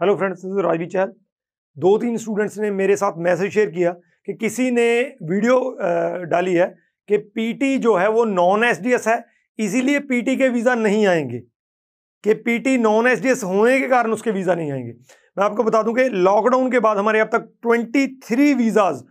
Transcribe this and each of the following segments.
Hello friends this Rajvi Chahal दो तीन students ने मेरे साथ मैसेज शेयर किया कि किसी ने वीडियो डाली है कि पीटी जो है वो नॉन एसडीएस है, इसीलिए पीटी के वीज़ा नहीं आएँगे। कि पीटी नॉन एसडीएस होने के कारण उसके वीज़ा नहीं आएँगे। मैं आपको बता दूँ कि लॉकडाउन के बाद हमारे अब तक 23 वीज़ाज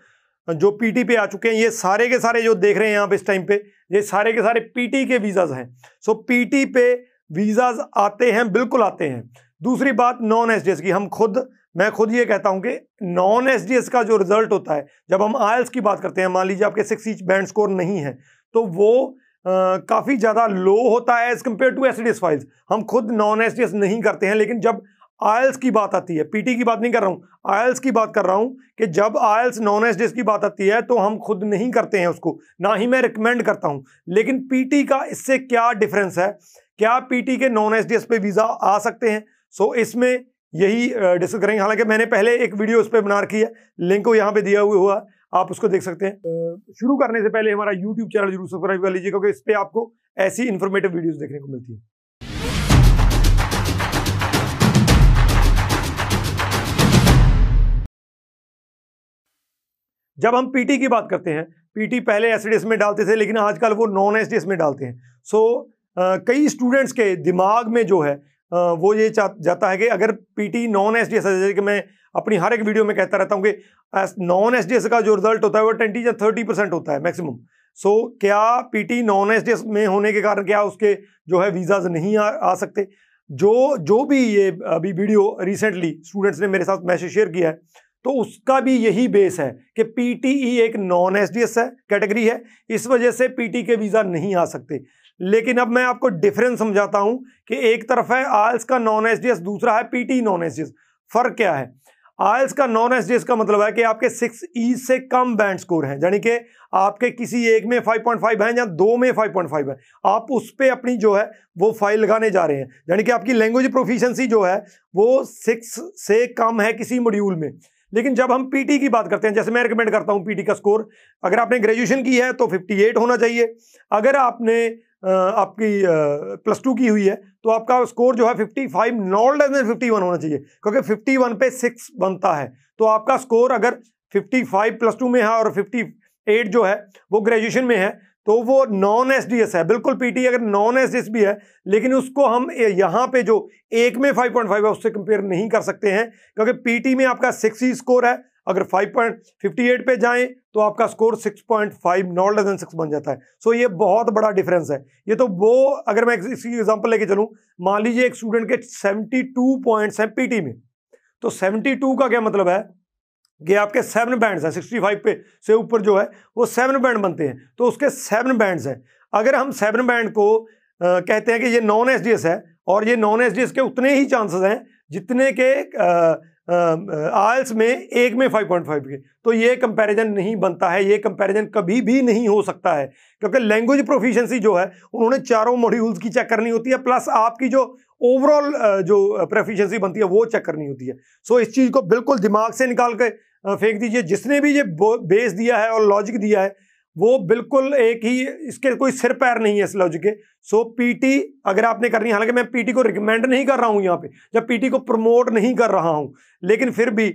जो पीटी पे आ चुके हैं, ये सारे के सारे जो देख रहे हैं आप इस टाइम पे, ये सारे के सारे पीटी के वीज़ाज हैं। सो पीटी पे वीज़ाज आते हैं, बिल्कुल आते हैं। दूसरी बात नॉन एस की, हम खुद, मैं खुद ये कहता हूँ कि नॉन एस का जो रिज़ल्ट होता है, जब हम आयल्स की बात करते हैं, मान लीजिए आपके सिक्स इंच बैंड स्कोर नहीं है तो वो काफ़ी ज़्यादा लो होता है as compared to SDS files हम खुद नॉन एस नहीं करते हैं, लेकिन जब आयल्स की बात आती है पीटी की बात नहीं कर रहा हूँ आयल्स की बात कर रहा हूँ कि जब आयल्स नॉन एस की बात आती है तो हम खुद नहीं करते हैं उसको, ना ही मैं रिकमेंड करता हूँ। लेकिन पीटी का इससे क्या डिफरेंस है? क्या पीटी के नॉन एसडीएस पे वीज़ा आ सकते हैं? सो इसमें यही डिस्कस करेंगे। हालाँकि मैंने पहले एक वीडियो उस पर बना रखी है। लिंक को यहाँ पे दिया हुआ हुआ आप उसको देख सकते हैं। शुरू करने से पहले हमारा यूट्यूब चैनल ज़रूर सब्सक्राइब कर लीजिए क्योंकि इस पर आपको ऐसी इन्फॉर्मेटिव वीडियोस देखने को मिलती है। जब हम पीटी की बात करते हैं पीटी पहले एसडीएस में डालते थे लेकिन आजकल वो नॉन एसडीएस में डालते हैं। सो so, कई स्टूडेंट्स के दिमाग में जो है वो ये जाता है कि अगर PT non S D S जैसे कि मैं अपनी हर एक वीडियो में कहता रहता हूँ कि नॉन एस डी एस का जो रिज़ल्ट होता है वो ट्वेंटी या थर्टी परसेंट होता है मैक्सिमम सो so, क्या PT non S D S में होने के कारण क्या उसके जो है वीज़ाज नहीं आ, आ सकते? जो जो भी ये अभी वीडियो रिसेंटली स्टूडेंट्स ने मेरे साथ मैसेज शेयर किया है तो उसका भी यही बेस है कि पीटीई एक नॉन एसडीएस है कैटेगरी है इस वजह से पीटी के वीज़ा नहीं आ सकते। लेकिन अब मैं आपको डिफरेंस समझाता हूँ कि एक तरफ़ है आयल्स का नॉन एस दूसरा है पीटी नॉन एस फ़र्क क्या है? आयल्स का नॉन एस का मतलब है कि आपके सिक्स ई से कम बैंड स्कोर हैं, यानी कि आपके किसी एक में 5.5 है या दो में 5.5 है। आप उस पर अपनी जो है वो फ़ाइल लगाने जा रहे हैं, यानी कि आपकी लैंग्वेज प्रोफिशिएंसी जो है वो सिक्स से कम है किसी मॉड्यूल में। लेकिन जब हम पीटी की बात करते हैं, जैसे मैं रिकमेंड करता हूँ पीटी का स्कोर अगर आपने ग्रेजुएशन की है तो 58 होना चाहिए। अगर आपने आपकी प्लस टू की हुई है तो आपका स्कोर जो है 55 नॉट लेस देन 51 होना चाहिए, क्योंकि 51 पे सिक्स बनता है। तो आपका स्कोर अगर 55 प्लस टू में है और 58 जो है, वो ग्रेजुएशन में है तो वो नॉन एस डी एस है। बिल्कुल पीटी अगर नॉन एसडीएस भी है, लेकिन उसको हम यहाँ पे जो एक में 5.5 है, उससे कंपेयर नहीं कर सकते हैं, क्योंकि पीटी में आपका सिक्स ही स्कोर है अगर 5.58 पे जाएँ तो आपका score 6.5 not less than six बन जाता है। सो so ये बहुत बड़ा डिफरेंस है। ये तो वो अगर मैं इसकी एग्जांपल लेके चलूँ मान लीजिए एक स्टूडेंट के 72 पॉइंट्स हैं पीटी में। तो 72 का क्या मतलब है? कि आपके सेवन बैंड्स हैं 65 पे से ऊपर जो है वो सेवन बैंड बनते हैं। तो उसके सेवन बैंड्स हैं। अगर हम सेवन बैंड को आ, कहते हैं कि ये नॉन एसडीएस है और ये नॉन एसडीएस के उतने ही चांसेस हैं जितने के आ, आयल्स में एक में 5.5 के। तो ये कंपैरिजन नहीं बनता है, ये कंपैरिजन कभी भी नहीं हो सकता है, क्योंकि लैंग्वेज प्रोफिशिएंसी जो है, उन्होंने चारों मॉड्यूल्स की चेक करनी होती है प्लस आपकी जो ओवरऑल जो प्रोफिशिएंसी बनती है, वो चेक करनी होती है। सो इस चीज़ को बिल्कुल दिमाग से निकाल के फेंक दीजिए। जिसने भी ये बेस दिया है और लॉजिक दिया है वो बिल्कुल एक ही, इसके कोई सिर पैर नहीं है इस लॉजिक के। सो पीटी अगर आपने करनी है हालाँकि मैं पीटी को रिकमेंड नहीं कर रहा हूँ यहाँ पे, जब पीटी को प्रमोट नहीं कर रहा हूँ, लेकिन फिर भी,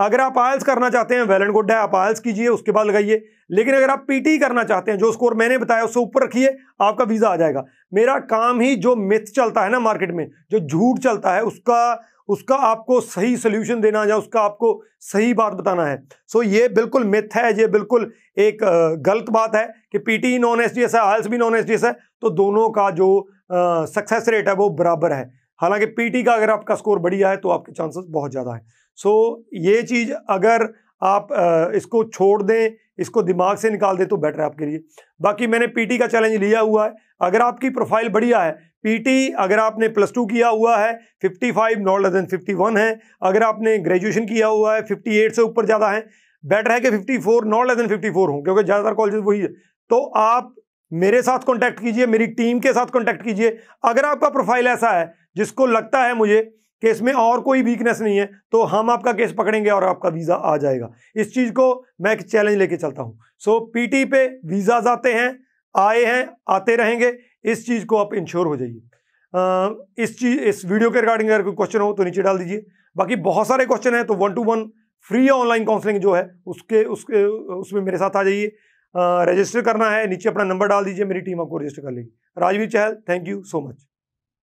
अगर आप आयल्स करना चाहते हैं वेल एंड गुड है, आप आयल्स कीजिए, उसके बाद लगाइए, लेकिन अगर आप पीटी करना चाहते हैं, जो स्कोर मैंने बताया, उससे ऊपर रखिए, आपका वीज़ा आ जाएगा। मेरा काम ही जो मिथ चलता है ना मार्केट में, जो झूठ चलता है, उसका उसका आपको सही सोल्यूशन देना या उसका आपको सही बात बताना है। सो so, ये बिल्कुल मिथ है ये बिल्कुल एक गलत बात है कि पीटी नॉन एस है आयल्स भी नॉन एस है तो दोनों का जो सक्सेस रेट है वो बराबर है। हालाँकि पीटी का अगर आपका स्कोर बढ़िया है तो आपके चांसेस बहुत ज़्यादा है। सो so, ये चीज़ अगर आप आ, इसको छोड़ दें इसको दिमाग से निकाल दें तो बेटर है आपके लिए। बाकी मैंने पीटी का चैलेंज लिया हुआ है। अगर आपकी प्रोफ़ाइल बढ़िया है पीटी अगर आपने प्लस टू किया हुआ है 55 नॉट लेस देन 51 है। अगर आपने ग्रेजुएशन किया हुआ है 58 से ऊपर ज़्यादा है बेटर है कि 54 नॉट लेस देन 54 हो, क्योंकि ज़्यादातर कॉलेजेस वही है। तो आप मेरे साथ कॉन्टैक्ट कीजिए, मेरी टीम के साथ कॉन्टैक्ट कीजिए। अगर आपका प्रोफ़ाइल ऐसा है, जिसको लगता है मुझे कि इसमें और कोई वीकनेस नहीं है तो हम आपका केस पकड़ेंगे और आपका वीज़ा आ जाएगा। इस चीज़ को मैं एक चैलेंज लेके चलता हूँ। सो पीटी पे वीज़ाज आते हैं, आए हैं, आते रहेंगे। इस चीज़ को आप इंश्योर हो जाइए। इस चीज़, इस वीडियो के रिगार्डिंग अगर कोई क्वेश्चन हो तो नीचे डाल दीजिए। बाकी बहुत सारे क्वेश्चन हैं तो one to one free online counselling जो है, उसके उसके, उसमें मेरे साथ आ जाइए। रजिस्टर करना है, नीचे अपना नंबर डाल दीजिए, मेरी टीम आपको रजिस्टर कर लेगी। Rajveer Chahal thank you so much